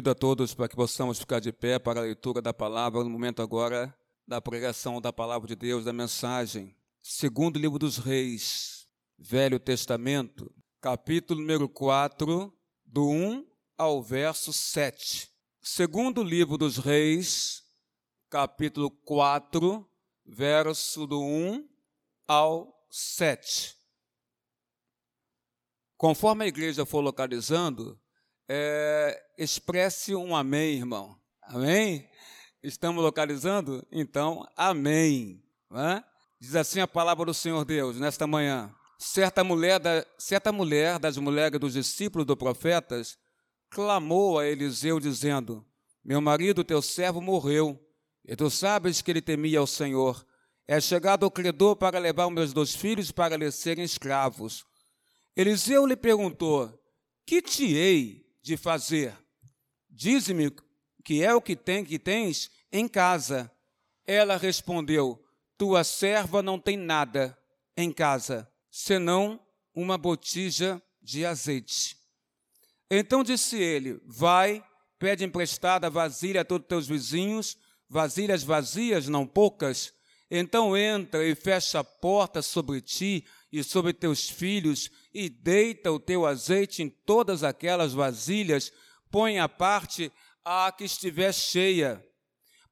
Convido a todos para que possamos ficar de pé para a leitura da palavra, no momento agora da pregação da palavra de Deus, da mensagem. Segundo livro dos Reis, Velho Testamento, capítulo número 4, do 1 ao verso 7. Segundo livro dos Reis, capítulo 4, verso do 1 ao 7. Conforme a igreja for localizando, é, expresse um amém, irmão. Amém? Estamos localizando? Então, amém. É? Diz assim a palavra do Senhor Deus nesta manhã. Certa mulher, da, certa mulher das mulheres dos discípulos do profetas clamou a Eliseu, dizendo: Meu marido, teu servo, morreu, e tu sabes que ele temia ao Senhor. É chegado o credor para levar os meus dois filhos para lhe serem escravos. Eliseu lhe perguntou: Que te hei de fazer? Dize-me que é o que tem que tens em casa. Ela respondeu: Tua serva não tem nada em casa, senão uma botija de azeite. Então disse ele: Vai, pede emprestada vasilha a todos teus vizinhos, vasilhas vazias, não poucas. Então entra e fecha a porta sobre ti e sobre teus filhos, e deita o teu azeite em todas aquelas vasilhas, põe à parte a que estiver cheia.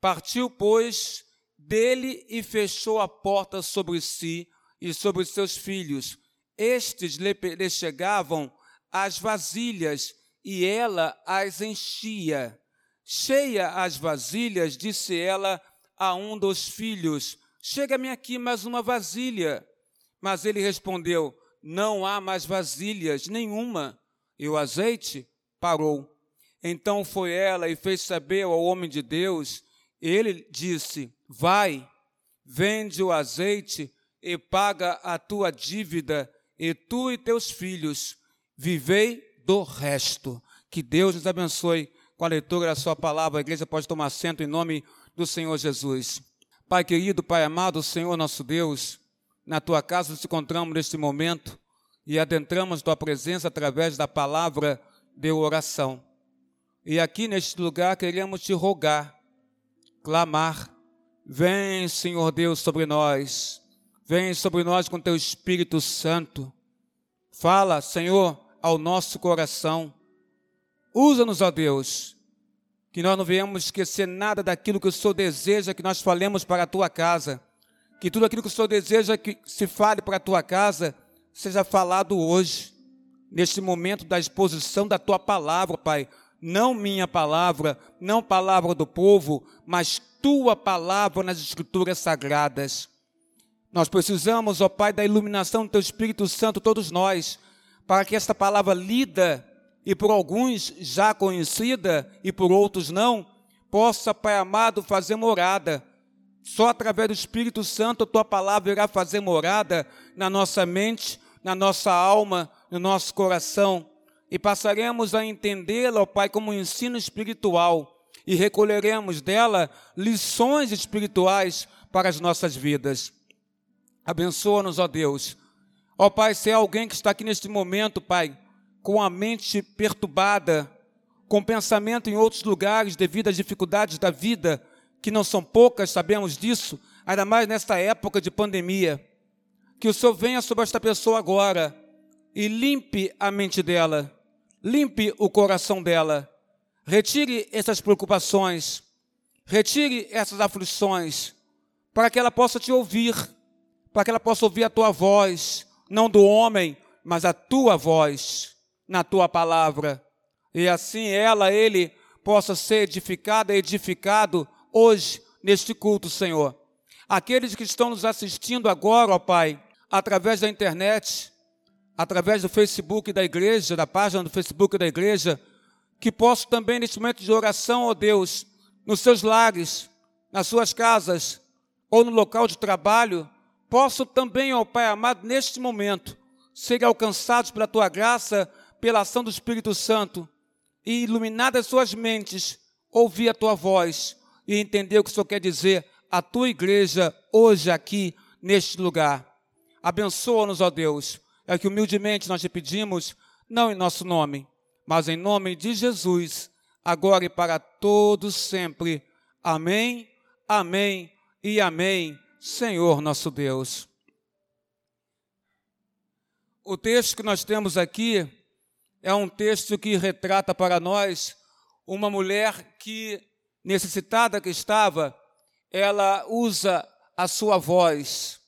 Partiu, pois, dele e fechou a porta sobre si e sobre seus filhos. Estes lhe chegavam as vasilhas e ela as enchia. Cheia as vasilhas, disse ela a um dos filhos: Chega-me aqui mais uma vasilha. Mas ele respondeu: Não há mais vasilhas nenhuma. E o azeite parou. Então foi ela e fez saber ao homem de Deus. Ele disse: Vai, vende o azeite e paga a tua dívida, e tu e teus filhos vivei do resto. Que Deus nos abençoe com a leitura da sua palavra. A igreja pode tomar assento em nome do Senhor Jesus. Pai querido, Pai amado, Senhor nosso Deus, na tua casa nos encontramos neste momento e adentramos tua presença através da palavra de oração. E aqui neste lugar queremos te rogar, clamar, vem, Senhor Deus, sobre nós, vem sobre nós com teu Espírito Santo. Fala, Senhor, ao nosso coração. Usa-nos, ó Deus, que nós não venhamos esquecer nada daquilo que o Senhor deseja que nós falemos para a tua casa que tudo aquilo que o Senhor deseja que se fale para a tua casa seja falado hoje, neste momento da exposição da tua palavra, Pai. Não minha palavra, não palavra do povo, mas tua palavra nas Escrituras sagradas. Nós precisamos, ó Pai, da iluminação do Teu Espírito Santo, todos nós, para que esta palavra lida e por alguns já conhecida e por outros não, possa, Pai amado, fazer morada só através do Espírito Santo a tua palavra irá fazer morada na nossa mente, na nossa alma, no nosso coração. E passaremos a entendê-la, ó Pai, como um ensino espiritual e recolheremos dela lições espirituais para as nossas vidas. Abençoa-nos, ó Deus. Ó Pai, se é alguém que está aqui neste momento, Pai, com a mente perturbada, com pensamento em outros lugares devido às dificuldades da vida, que não são poucas, sabemos disso, ainda mais nesta época de pandemia. Que o Senhor venha sobre esta pessoa agora e limpe a mente dela, limpe o coração dela, retire essas preocupações, retire essas aflições, para que ela possa te ouvir, para que ela possa ouvir a tua voz, não do homem, mas a tua voz na tua palavra. E assim ela, ele, possa ser edificada, edificado hoje neste culto, Senhor. Aqueles que estão nos assistindo agora, ó Pai, através da internet, através do Facebook da igreja, da página do Facebook da igreja, que possam também neste momento de oração, ó Deus, nos seus lares, nas suas casas ou no local de trabalho, possam também, ó Pai amado, neste momento, ser alcançados pela tua graça, pela ação do Espírito Santo e iluminadas suas mentes, ouvir a tua voz e entender o que o Senhor quer dizer à tua igreja hoje aqui neste lugar. Abençoa-nos, ó Deus. É que humildemente nós te pedimos, não em nosso nome, mas em nome de Jesus. agora e para todos sempre. Amém, amém e amém, Senhor nosso Deus. O texto que nós temos aqui é um texto que retrata para nós uma mulher que, necessitada que estava, ela usa a sua voz.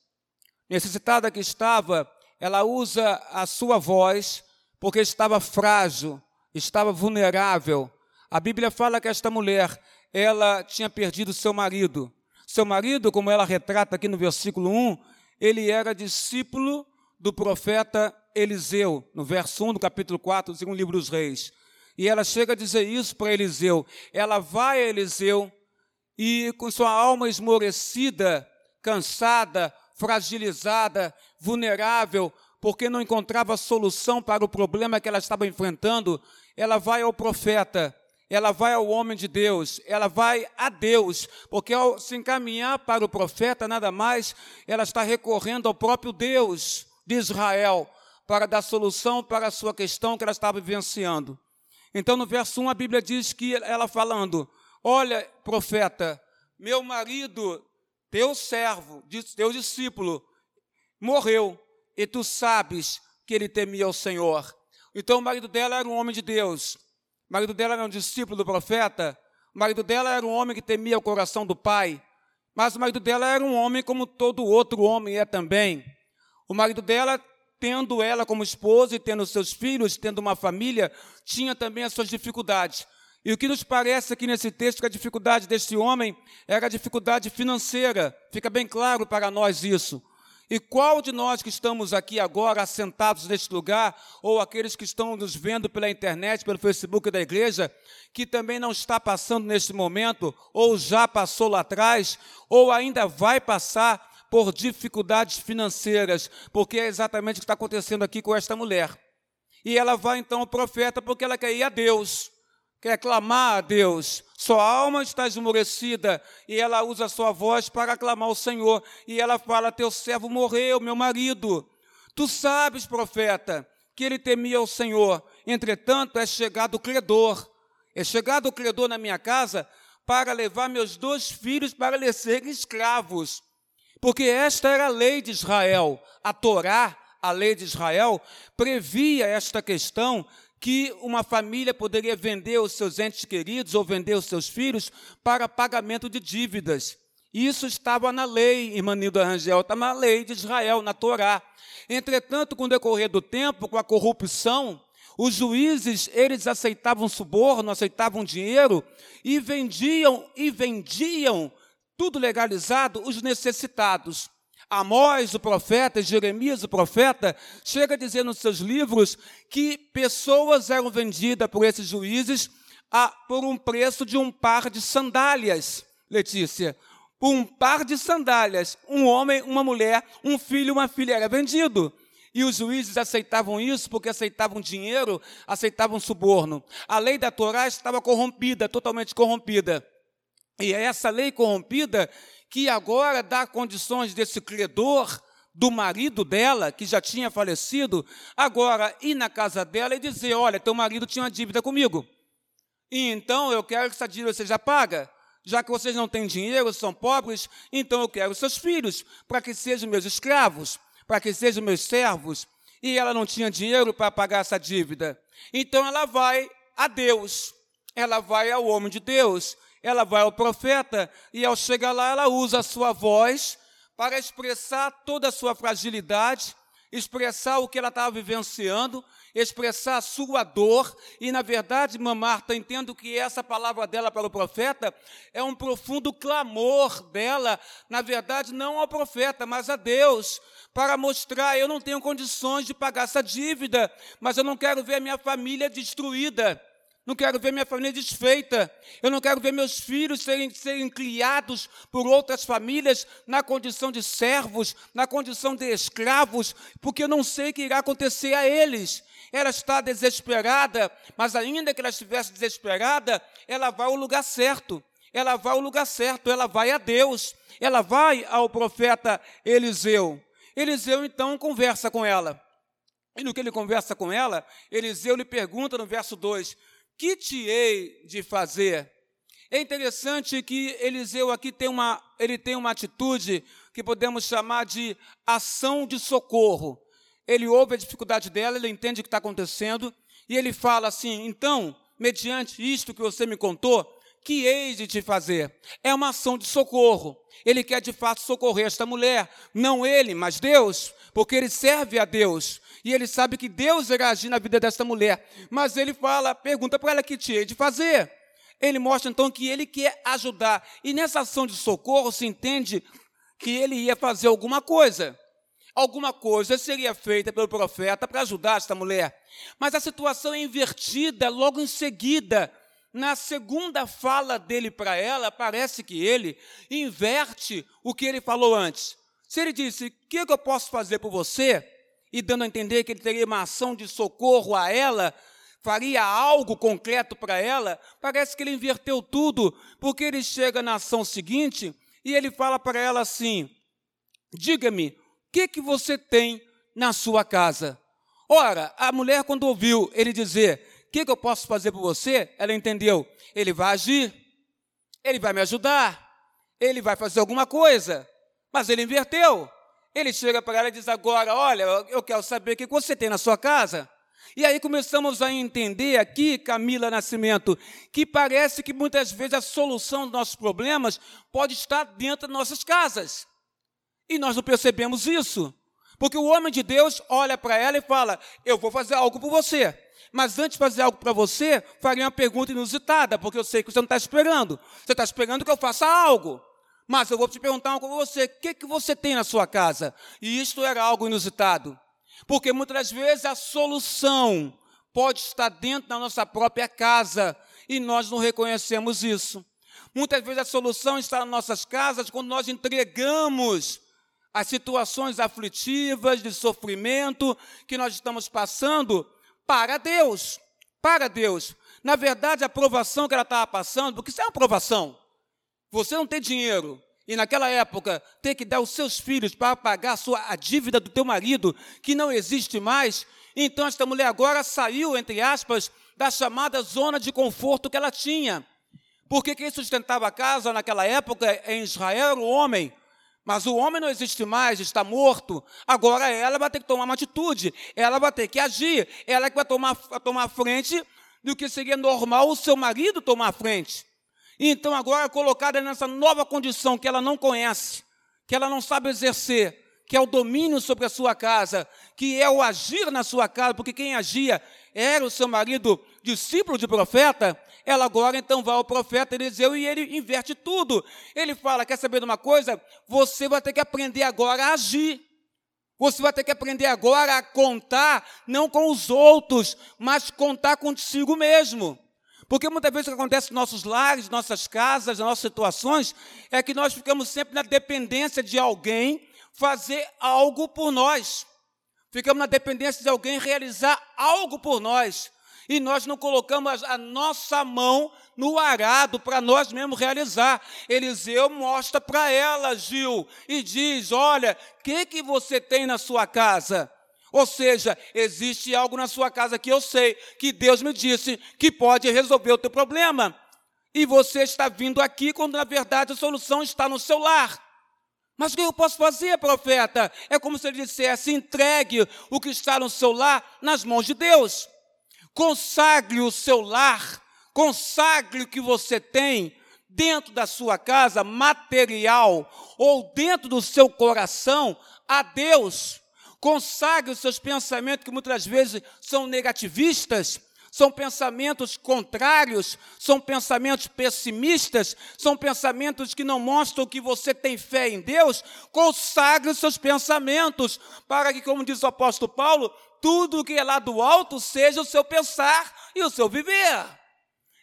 Necessitada que estava, ela usa a sua voz porque estava frágil, estava vulnerável. A Bíblia fala que esta mulher, ela tinha perdido seu marido. Seu marido, como ela retrata aqui no versículo 1, ele era discípulo do profeta Eliseu, no verso 1 do capítulo 4 do segundo livro dos reis. E ela chega a dizer isso para Eliseu. Ela vai a Eliseu e, com sua alma esmorecida, cansada, fragilizada, vulnerável, porque não encontrava solução para o problema que ela estava enfrentando, ela vai ao profeta, ela vai ao homem de Deus, ela vai a Deus, porque ao se encaminhar para o profeta, nada mais, ela está recorrendo ao próprio Deus de Israel para dar solução para a sua questão que ela estava vivenciando. Então, no verso 1, a Bíblia diz que ela falando: Olha, profeta, meu marido, teu servo, teu discípulo, morreu, e tu sabes que ele temia o Senhor. Então, o marido dela era um homem de Deus, o marido dela era um discípulo do profeta, o marido dela era um homem que temia o coração do pai, mas o marido dela era um homem como todo outro homem é também. O marido dela, tendo ela como esposa e tendo seus filhos, tendo uma família, tinha também as suas dificuldades. E o que nos parece aqui nesse texto que a dificuldade deste homem era a dificuldade financeira. Fica bem claro para nós isso. E qual de nós que estamos aqui agora assentados neste lugar, ou aqueles que estão nos vendo pela internet, pelo Facebook da igreja, que também não está passando neste momento, ou já passou lá atrás, ou ainda vai passar por dificuldades financeiras, porque é exatamente o que está acontecendo aqui com esta mulher. E ela vai então ao profeta porque ela quer ir a Deus, quer clamar a Deus. Sua alma está esmorecida e ela usa sua voz para clamar ao Senhor. E ela fala: Teu servo morreu, meu marido. Tu sabes, profeta, que ele temia o Senhor. Entretanto, é chegado o credor. É chegado o credor na minha casa para levar meus dois filhos para lhe serem escravos. Porque esta era a lei de Israel. A Torá, a lei de Israel, previa esta questão que uma família poderia vender os seus entes queridos ou vender os seus filhos para pagamento de dívidas. Isso estava na lei, irmã Nilda Rangel, está na lei de Israel, na Torá. Entretanto, com o decorrer do tempo, com a corrupção, os juízes, eles aceitavam suborno, aceitavam dinheiro e vendiam e vendiam tudo legalizado, os necessitados. Amós, o profeta, Jeremias, o profeta, chega a dizer nos seus livros que pessoas eram vendidas por esses juízes a, por um preço de um par de sandálias, Letícia. Por um par de sandálias, um homem, uma mulher, um filho, uma filha era vendido. E os juízes aceitavam isso porque aceitavam dinheiro, aceitavam suborno. A lei da Torá estava corrompida, totalmente corrompida. E é essa lei corrompida que agora dá condições desse credor do marido dela, que já tinha falecido, agora ir na casa dela e dizer: Olha, teu marido tinha uma dívida comigo. E então eu quero que essa dívida seja paga. Já que vocês não têm dinheiro, são pobres, então eu quero seus filhos, para que sejam meus escravos, para que sejam meus servos. E ela não tinha dinheiro para pagar essa dívida. Então ela vai a Deus, ela vai ao homem de Deus ela vai ao profeta e, ao chegar lá, ela usa a sua voz para expressar toda a sua fragilidade, expressar o que ela estava vivenciando, expressar a sua dor. E, na verdade, irmã Marta, entendo que essa palavra dela para o profeta é um profundo clamor dela, na verdade, não ao profeta, mas a Deus, para mostrar: eu não tenho condições de pagar essa dívida, mas eu não quero ver a minha família destruída. Não quero ver minha família desfeita. Eu não quero ver meus filhos serem, serem criados por outras famílias na condição de servos, na condição de escravos, porque eu não sei o que irá acontecer a eles. Ela está desesperada, mas ainda que ela estivesse desesperada, ela vai ao lugar certo. Ela vai ao lugar certo, ela vai a Deus. Ela vai ao profeta Eliseu. Eliseu então conversa com ela. E no que ele conversa com ela, Eliseu lhe pergunta no verso 2: que te hei de fazer? É interessante que Eliseu aqui tem uma, ele tem uma atitude que podemos chamar de ação de socorro. Ele ouve a dificuldade dela, ele entende o que está acontecendo, e ele fala assim: então, mediante isto que você me contou, que hei de te fazer? É uma ação de socorro. Ele quer de fato socorrer esta mulher, não ele, mas Deus, porque ele serve a Deus. E ele sabe que Deus irá agir na vida desta mulher. Mas ele fala, pergunta para ela que te hei de fazer. Ele mostra então que ele quer ajudar. E nessa ação de socorro se entende que ele ia fazer alguma coisa. Alguma coisa seria feita pelo profeta para ajudar esta mulher. Mas a situação é invertida logo em seguida. Na segunda fala dele para ela, parece que ele inverte o que ele falou antes. Se ele disse, o que eu posso fazer por você? E dando a entender que ele teria uma ação de socorro a ela, faria algo concreto para ela, parece que ele inverteu tudo, porque ele chega na ação seguinte e ele fala para ela assim: Diga-me, o que, que você tem na sua casa? Ora, a mulher, quando ouviu ele dizer: que, que eu posso fazer por você? Ela entendeu: ele vai agir, ele vai me ajudar, ele vai fazer alguma coisa. Mas ele inverteu. Ele chega para ela e diz agora: Olha, eu quero saber o que você tem na sua casa. E aí começamos a entender aqui, Camila Nascimento, que parece que muitas vezes a solução dos nossos problemas pode estar dentro das nossas casas. E nós não percebemos isso. Porque o homem de Deus olha para ela e fala: Eu vou fazer algo por você. Mas antes de fazer algo para você, faria uma pergunta inusitada, porque eu sei que você não está esperando. Você está esperando que eu faça algo. Mas eu vou te perguntar algo para você: o que, que você tem na sua casa? E isto era algo inusitado. Porque muitas vezes a solução pode estar dentro da nossa própria casa e nós não reconhecemos isso. Muitas vezes a solução está nas nossas casas quando nós entregamos as situações aflitivas, de sofrimento que nós estamos passando para Deus. Para Deus. Na verdade, a aprovação que ela estava passando, porque isso é uma aprovação. Você não tem dinheiro, e naquela época ter que dar os seus filhos para pagar a, sua, a dívida do teu marido, que não existe mais, então esta mulher agora saiu, entre aspas, da chamada zona de conforto que ela tinha. Porque quem sustentava a casa naquela época em Israel era o homem. Mas o homem não existe mais, está morto. Agora ela vai ter que tomar uma atitude, ela vai ter que agir, ela é que vai tomar, tomar frente do que seria normal o seu marido tomar a frente. Então, agora, colocada nessa nova condição que ela não conhece, que ela não sabe exercer, que é o domínio sobre a sua casa, que é o agir na sua casa, porque quem agia era o seu marido, discípulo de profeta, ela agora então vai ao profeta Eliseu e ele inverte tudo. Ele fala: Quer saber de uma coisa? Você vai ter que aprender agora a agir. Você vai ter que aprender agora a contar, não com os outros, mas contar consigo mesmo. Porque muitas vezes o que acontece nos nossos lares, nossas casas, nas nossas situações, é que nós ficamos sempre na dependência de alguém fazer algo por nós. Ficamos na dependência de alguém realizar algo por nós. E nós não colocamos a nossa mão no arado para nós mesmos realizar. Eliseu mostra para ela, Gil, e diz: Olha, o que, que você tem na sua casa? Ou seja, existe algo na sua casa que eu sei, que Deus me disse que pode resolver o teu problema. E você está vindo aqui quando na verdade a solução está no seu lar. Mas o que eu posso fazer, profeta? É como se ele dissesse: entregue o que está no seu lar nas mãos de Deus. Consagre o seu lar, consagre o que você tem dentro da sua casa, material, ou dentro do seu coração, a Deus. Consagre os seus pensamentos, que muitas vezes são negativistas, são pensamentos contrários, são pensamentos pessimistas, são pensamentos que não mostram que você tem fé em Deus. Consagre os seus pensamentos, para que, como diz o apóstolo Paulo, tudo que é lá do alto seja o seu pensar e o seu viver.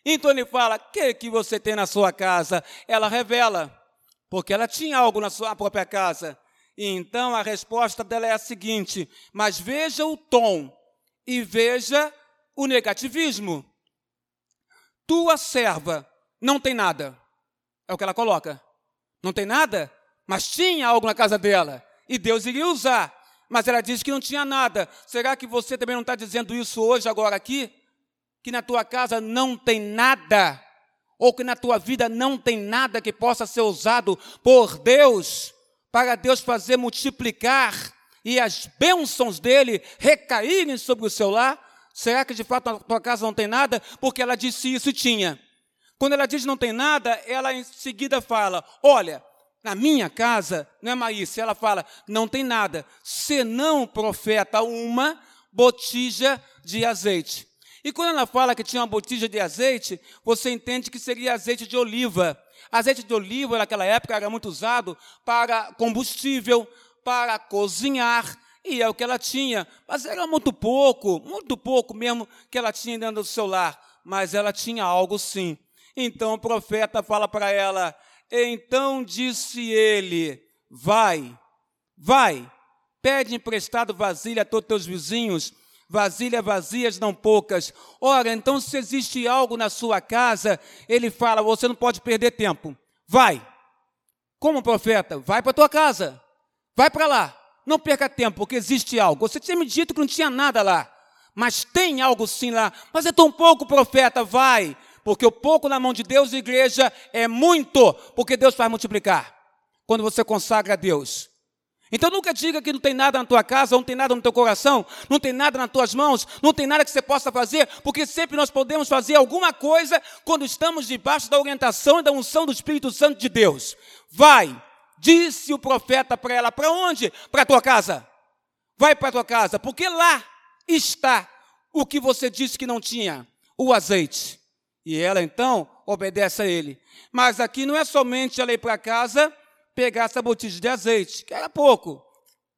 Então ele fala: o que, que você tem na sua casa? Ela revela, porque ela tinha algo na sua própria casa. E então a resposta dela é a seguinte: mas veja o tom e veja o negativismo. Tua serva não tem nada. É o que ela coloca. Não tem nada, mas tinha algo na casa dela. E Deus iria usar. Mas ela diz que não tinha nada. Será que você também não está dizendo isso hoje, agora aqui? que na tua casa não tem nada, ou que na tua vida não tem nada que possa ser usado por Deus, para Deus fazer multiplicar e as bênçãos dele recaírem sobre o seu lar? Será que de fato a tua casa não tem nada? Porque ela disse isso tinha. Quando ela diz não tem nada, ela em seguida fala: Olha, na minha casa, não é Maísa, ela fala: Não tem nada, senão, profeta, uma botija de azeite. E quando ela fala que tinha uma botija de azeite, você entende que seria azeite de oliva. Azeite de oliva, naquela época, era muito usado para combustível, para cozinhar, e é o que ela tinha. Mas era muito pouco, muito pouco mesmo que ela tinha dentro do seu lar. Mas ela tinha algo sim. Então o profeta fala para ela: Então disse ele: Vai, vai, pede emprestado vasilha a todos teus vizinhos vasilhas vazias, não poucas. Ora, então, se existe algo na sua casa, ele fala: você não pode perder tempo. Vai. Como profeta, vai para tua casa. Vai para lá. Não perca tempo, porque existe algo. Você tinha me dito que não tinha nada lá. Mas tem algo sim lá. Mas é tão pouco, profeta. Vai. Porque o pouco na mão de Deus, igreja, é muito. Porque Deus vai multiplicar. Quando você consagra a Deus. Então nunca diga que não tem nada na tua casa, não tem nada no teu coração, não tem nada nas tuas mãos, não tem nada que você possa fazer, porque sempre nós podemos fazer alguma coisa quando estamos debaixo da orientação e da unção do Espírito Santo de Deus. Vai, disse o profeta para ela, para onde? Para a tua casa. Vai para a tua casa, porque lá está o que você disse que não tinha, o azeite. E ela então obedece a ele. Mas aqui não é somente ela ir para casa pegar essa botija de azeite, que era pouco.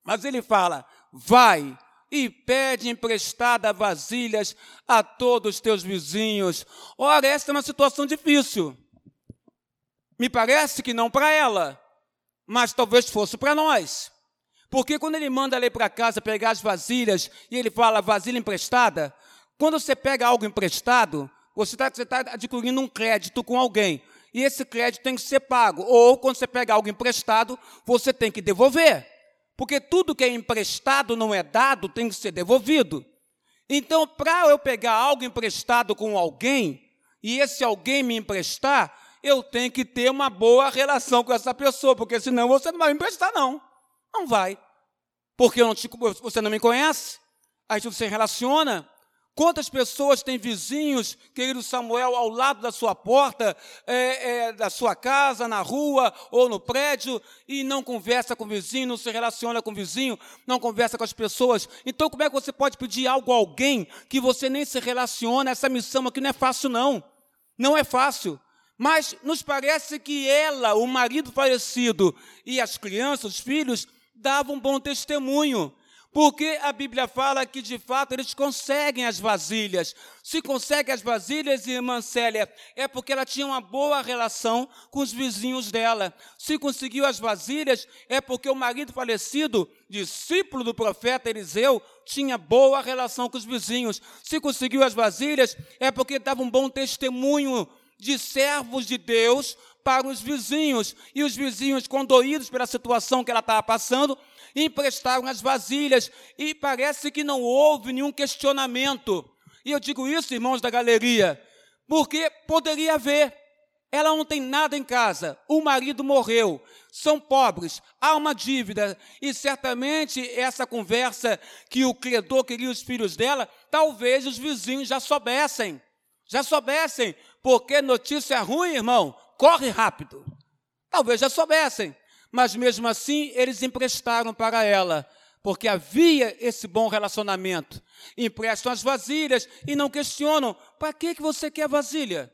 Mas ele fala: vai e pede emprestada vasilhas a todos os teus vizinhos. Ora, essa é uma situação difícil. Me parece que não para ela, mas talvez fosse para nós. Porque quando ele manda ela ir para casa pegar as vasilhas e ele fala vasilha emprestada, quando você pega algo emprestado, você está tá adquirindo um crédito com alguém e esse crédito tem que ser pago. Ou, quando você pega algo emprestado, você tem que devolver. Porque tudo que é emprestado não é dado, tem que ser devolvido. Então, para eu pegar algo emprestado com alguém, e esse alguém me emprestar, eu tenho que ter uma boa relação com essa pessoa, porque senão você não vai me emprestar, não. Não vai. Porque não te, você não me conhece, a gente não se relaciona, Quantas pessoas têm vizinhos, querido Samuel, ao lado da sua porta, é, é, da sua casa, na rua ou no prédio, e não conversa com o vizinho, não se relaciona com o vizinho, não conversa com as pessoas? Então, como é que você pode pedir algo a alguém que você nem se relaciona? Essa missão aqui não é fácil, não. Não é fácil. Mas nos parece que ela, o marido falecido e as crianças, os filhos, davam um bom testemunho. Porque a Bíblia fala que de fato eles conseguem as vasilhas. Se consegue as vasilhas, irmã Célia, é porque ela tinha uma boa relação com os vizinhos dela. Se conseguiu as vasilhas, é porque o marido falecido, discípulo do profeta Eliseu, tinha boa relação com os vizinhos. Se conseguiu as vasilhas, é porque dava um bom testemunho de servos de Deus para os vizinhos. E os vizinhos, condoídos pela situação que ela estava passando, emprestaram as vasilhas. E parece que não houve nenhum questionamento. E eu digo isso, irmãos da galeria, porque poderia haver. Ela não tem nada em casa, o marido morreu, são pobres, há uma dívida, e certamente essa conversa que o credor queria os filhos dela, talvez os vizinhos já soubessem, já soubessem, porque notícia ruim, irmão, corre rápido. Talvez já soubessem mas mesmo assim eles emprestaram para ela, porque havia esse bom relacionamento. Emprestam as vasilhas e não questionam: para que, que você quer vasilha?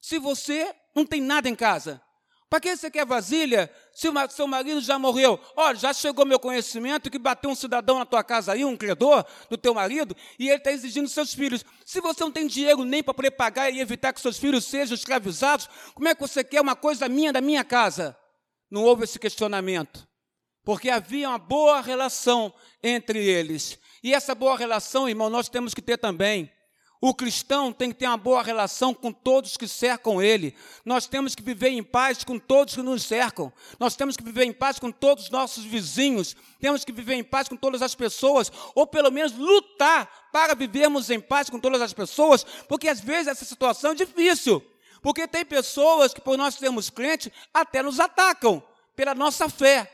Se você não tem nada em casa. Para que você quer vasilha se o seu marido já morreu? Olha, já chegou meu conhecimento que bateu um cidadão na tua casa aí, um credor do teu marido, e ele está exigindo seus filhos. Se você não tem dinheiro nem para poder pagar e evitar que seus filhos sejam escravizados, como é que você quer uma coisa minha da minha casa? não houve esse questionamento, porque havia uma boa relação entre eles. E essa boa relação, irmão, nós temos que ter também. O cristão tem que ter uma boa relação com todos que cercam ele. Nós temos que viver em paz com todos que nos cercam. Nós temos que viver em paz com todos os nossos vizinhos. Temos que viver em paz com todas as pessoas, ou pelo menos lutar para vivermos em paz com todas as pessoas, porque às vezes essa situação é difícil. Porque tem pessoas que, por nós sermos crentes, até nos atacam pela nossa fé.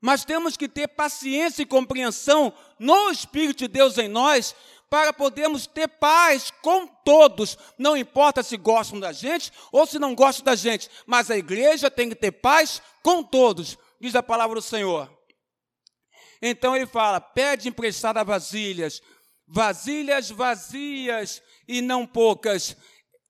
Mas temos que ter paciência e compreensão no Espírito de Deus em nós para podermos ter paz com todos, não importa se gostam da gente ou se não gostam da gente, mas a igreja tem que ter paz com todos, diz a palavra do Senhor. Então ele fala: pede emprestada vasilhas, vasilhas vazias e não poucas.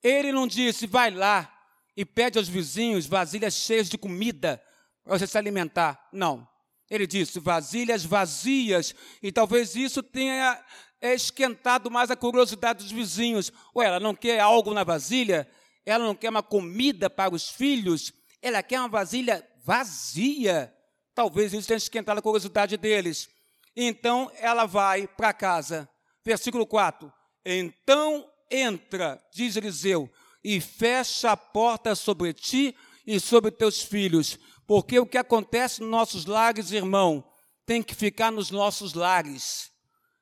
Ele não disse, vai lá e pede aos vizinhos vasilhas cheias de comida para você se alimentar. Não. Ele disse vasilhas vazias, e talvez isso tenha esquentado mais a curiosidade dos vizinhos. Ou ela não quer algo na vasilha, ela não quer uma comida para os filhos, ela quer uma vasilha vazia. Talvez isso tenha esquentado a curiosidade deles. Então ela vai para casa. Versículo 4. Então entra, diz Eliseu, e fecha a porta sobre ti e sobre teus filhos, porque o que acontece nos nossos lares, irmão, tem que ficar nos nossos lares.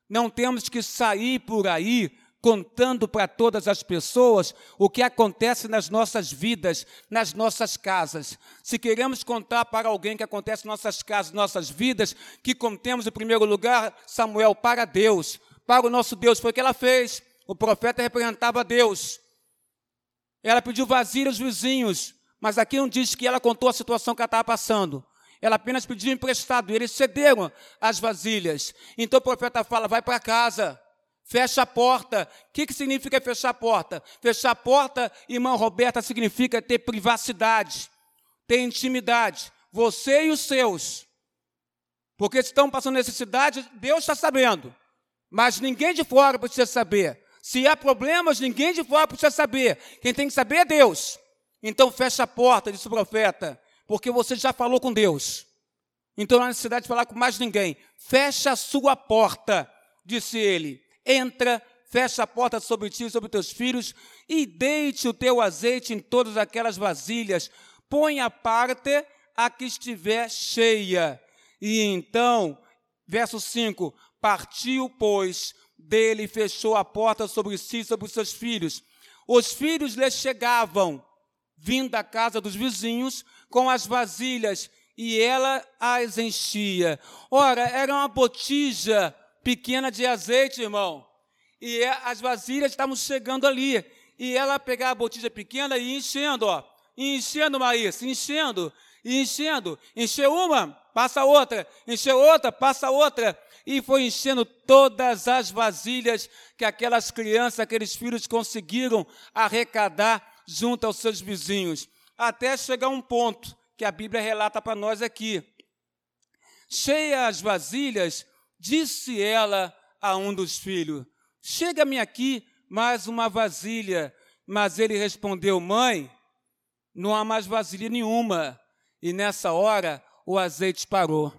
Não temos que sair por aí contando para todas as pessoas o que acontece nas nossas vidas, nas nossas casas. Se queremos contar para alguém o que acontece nas nossas casas, nossas vidas, que contemos em primeiro lugar, Samuel, para Deus, para o nosso Deus. Foi o que ela fez. O profeta representava Deus. Ela pediu vazio aos vizinhos, mas aqui não diz que ela contou a situação que ela estava passando. Ela apenas pediu emprestado, e eles cederam as vasilhas. Então o profeta fala: vai para casa, fecha a porta. O que, que significa fechar a porta? Fechar a porta, irmã Roberta, significa ter privacidade, ter intimidade. Você e os seus. Porque se estão passando necessidade, Deus está sabendo. Mas ninguém de fora precisa saber. Se há problemas, ninguém de fora precisa saber. Quem tem que saber é Deus. Então fecha a porta, disse o profeta porque você já falou com Deus. Então não há necessidade de falar com mais ninguém. Fecha a sua porta, disse ele. Entra, fecha a porta sobre ti e sobre teus filhos, e deite o teu azeite em todas aquelas vasilhas. Põe a parte a que estiver cheia. E então, verso 5: Partiu, pois, dele e fechou a porta sobre si e sobre os seus filhos. Os filhos lhe chegavam, vindo da casa dos vizinhos, com as vasilhas e ela as enchia. Ora, era uma botija pequena de azeite, irmão. E é, as vasilhas estavam chegando ali. E ela pegava a botija pequena e enchendo, ó. E enchendo, Maísa, enchendo, e enchendo. Encheu uma, passa outra. Encheu outra, passa outra. E foi enchendo todas as vasilhas que aquelas crianças, aqueles filhos conseguiram arrecadar junto aos seus vizinhos até chegar um ponto que a Bíblia relata para nós aqui. Cheia as vasilhas, disse ela a um dos filhos: Chega-me aqui mais uma vasilha. Mas ele respondeu: Mãe, não há mais vasilha nenhuma. E nessa hora o azeite parou.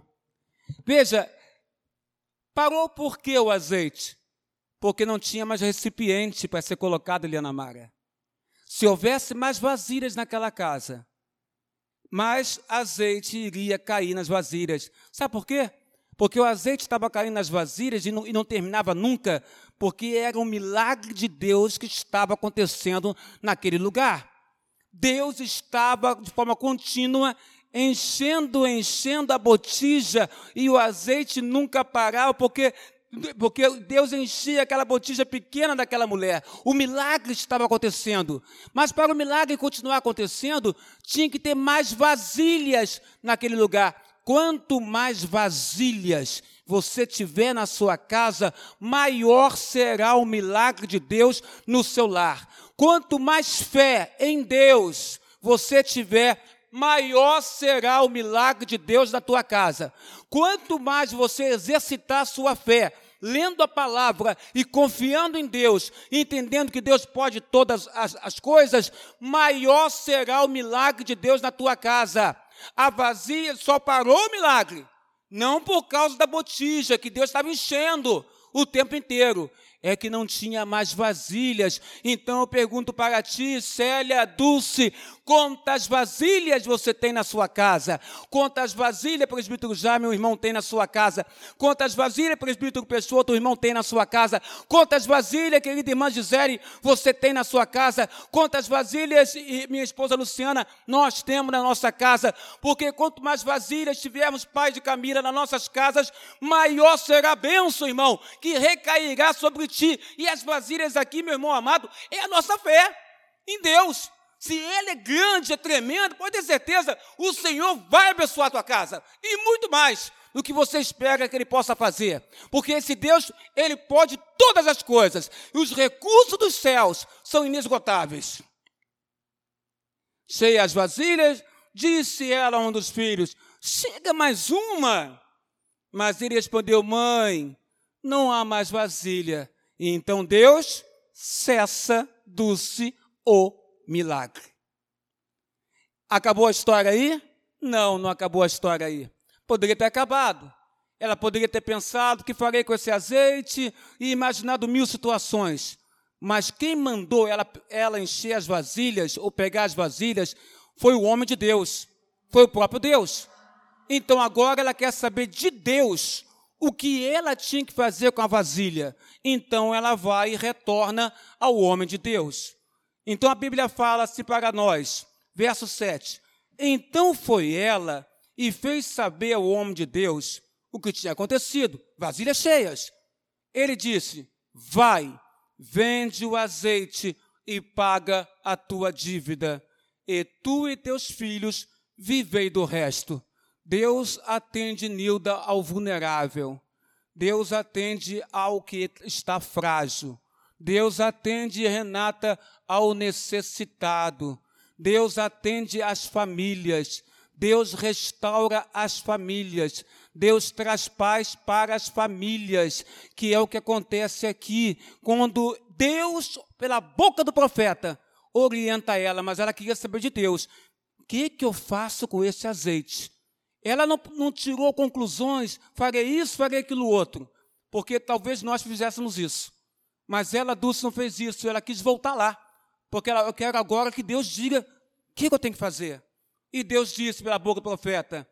Veja, parou por que o azeite? Porque não tinha mais recipiente para ser colocado ali na Mara. Se houvesse mais vasilhas naquela casa, mais azeite iria cair nas vasilhas. Sabe por quê? Porque o azeite estava caindo nas vasilhas e não, e não, terminava nunca, porque era um milagre de Deus que estava acontecendo naquele lugar. Deus estava de forma contínua enchendo, enchendo a botija e o azeite nunca parava, porque porque Deus enchia aquela botija pequena daquela mulher. O milagre estava acontecendo. Mas para o milagre continuar acontecendo, tinha que ter mais vasilhas naquele lugar. Quanto mais vasilhas você tiver na sua casa, maior será o milagre de Deus no seu lar. Quanto mais fé em Deus você tiver, maior será o milagre de Deus na tua casa. Quanto mais você exercitar sua fé, lendo a palavra e confiando em Deus, entendendo que Deus pode todas as, as coisas, maior será o milagre de Deus na tua casa. A vazia só parou o milagre, não por causa da botija que Deus estava enchendo o tempo inteiro. é que não tinha mais vasilhas. Então eu pergunto para ti, Célia Dulce, quantas vasilhas você tem na sua casa? Quantas vasilhas, presbítero já, meu irmão, tem na sua casa? Quantas vasilhas, presbítero Pessoa, teu irmão, tem na sua casa? Quantas vasilhas, querida irmã Gisele, você tem na sua casa? Quantas vasilhas, minha esposa Luciana, nós temos na nossa casa? Porque quanto mais vasilhas tivermos, pai de Camila, nas nossas casas, maior será a bênção, irmão, que recairá sobre ti. E as vasilhas aqui, meu irmão amado, é a nossa fé em Deus. Se Ele é grande, é tremendo, pode ter certeza, o Senhor vai abençoar a tua casa. E muito mais do que você espera que Ele possa fazer. Porque esse Deus, Ele pode todas as coisas. E os recursos dos céus são inesgotáveis. Cheia as vasilhas, disse ela a um dos filhos: Chega mais uma. Mas ele respondeu: Mãe, não há mais vasilha. E então Deus cessa do-se o milagre. Acabou a história aí? Não, não acabou a história aí. Poderia ter acabado. Ela poderia ter pensado que farei com esse azeite e imaginado mil situações. Mas quem mandou ela, ela encher as vasilhas ou pegar as vasilhas foi o homem de Deus, foi o próprio Deus. Então agora ela quer saber de Deus o que ela tinha que fazer com a vasilha. Então ela vai e retorna ao homem de Deus. Então a Bíblia fala assim para nós, verso 7. Então foi ela e fez saber ao homem de Deus o que tinha acontecido, vasilhas cheias. Ele disse: Vai, vende o azeite e paga a tua dívida, e tu e teus filhos vivei do resto. Deus atende Nilda ao vulnerável. Deus atende ao que está frágil. Deus atende Renata ao necessitado. Deus atende as famílias. Deus restaura as famílias. Deus traz paz para as famílias, que é o que acontece aqui, quando Deus, pela boca do profeta, orienta ela, mas ela queria saber de Deus: o que, que eu faço com esse azeite? Ela não, não tirou conclusões, farei isso, farei aquilo outro, porque talvez nós fizéssemos isso. Mas ela, Dulce, não fez isso, ela quis voltar lá, porque ela, eu quero agora que Deus diga o que, que eu tenho que fazer. E Deus disse pela boca do profeta: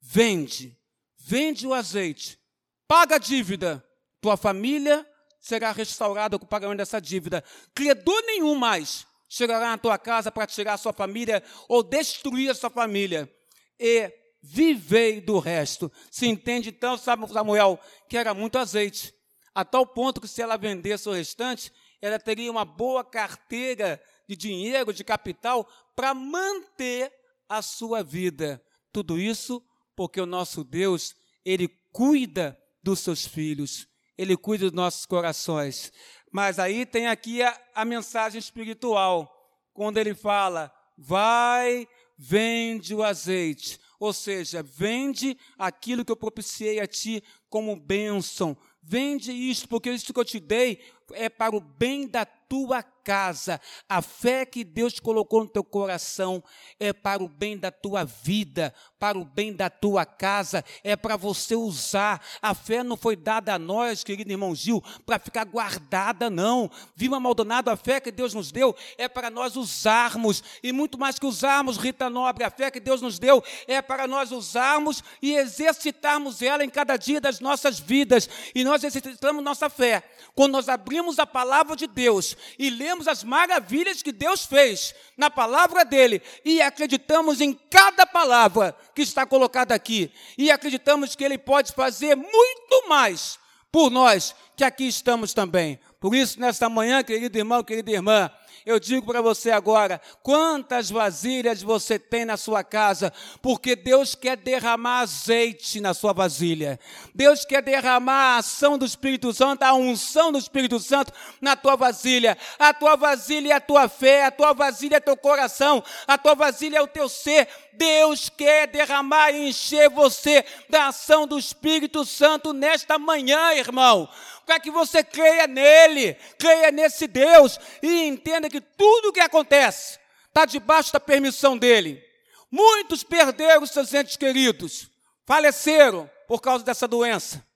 vende, vende o azeite, paga a dívida, tua família será restaurada com o pagamento dessa dívida. Credor nenhum mais chegará na tua casa para tirar a sua família ou destruir a sua família. E vivei do resto. Se entende então, sabe, Samuel, que era muito azeite, a tal ponto que se ela vendesse o restante, ela teria uma boa carteira de dinheiro, de capital, para manter a sua vida. Tudo isso porque o nosso Deus, ele cuida dos seus filhos, ele cuida dos nossos corações. Mas aí tem aqui a, a mensagem espiritual, quando ele fala: vai, vende o azeite. Ou seja, vende aquilo que eu propiciei a ti como bênção. Vende isto, porque isso que eu te dei é para o bem da tua casa. A fé que Deus colocou no teu coração é para o bem da tua vida, para o bem da tua casa, é para você usar. A fé não foi dada a nós, querido irmão Gil, para ficar guardada, não. Viva Maldonado, a fé que Deus nos deu é para nós usarmos, e muito mais que usarmos, Rita Nobre, a fé que Deus nos deu é para nós usarmos e exercitarmos ela em cada dia das nossas vidas. E nós exercitamos nossa fé quando nós abrimos a palavra de Deus e lemos as maravilhas que Deus fez na palavra dele e acreditamos em cada palavra que está colocada aqui e acreditamos que ele pode fazer muito mais por nós que aqui estamos também. Por isso, nesta manhã, querido irmão, querida irmã, eu digo para você agora: quantas vasilhas você tem na sua casa? Porque Deus quer derramar azeite na sua vasilha. Deus quer derramar a ação do Espírito Santo, a unção do Espírito Santo na tua vasilha. A tua vasilha é a tua fé, a tua vasilha é teu coração, a tua vasilha é o teu ser. Deus quer derramar e encher você da ação do Espírito Santo nesta manhã, irmão para que você creia nele, creia nesse Deus e entenda que tudo o que acontece está debaixo da permissão dele. Muitos perderam seus entes queridos, faleceram por causa dessa doença.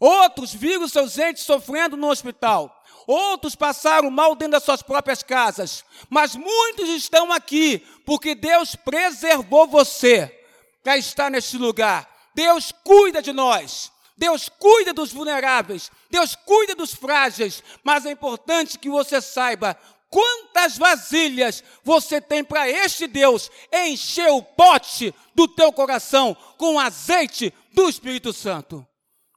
Outros viram seus entes sofrendo no hospital. Outros passaram mal dentro das suas próprias casas. Mas muitos estão aqui porque Deus preservou você para estar neste lugar. Deus cuida de nós. Deus cuida dos vulneráveis. Deus cuida dos frágeis. Mas é importante que você saiba quantas vasilhas você tem para este Deus encher o pote do teu coração com azeite do Espírito Santo.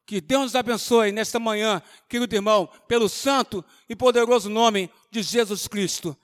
Que Deus nos abençoe nesta manhã, querido irmão, pelo santo e poderoso nome de Jesus Cristo.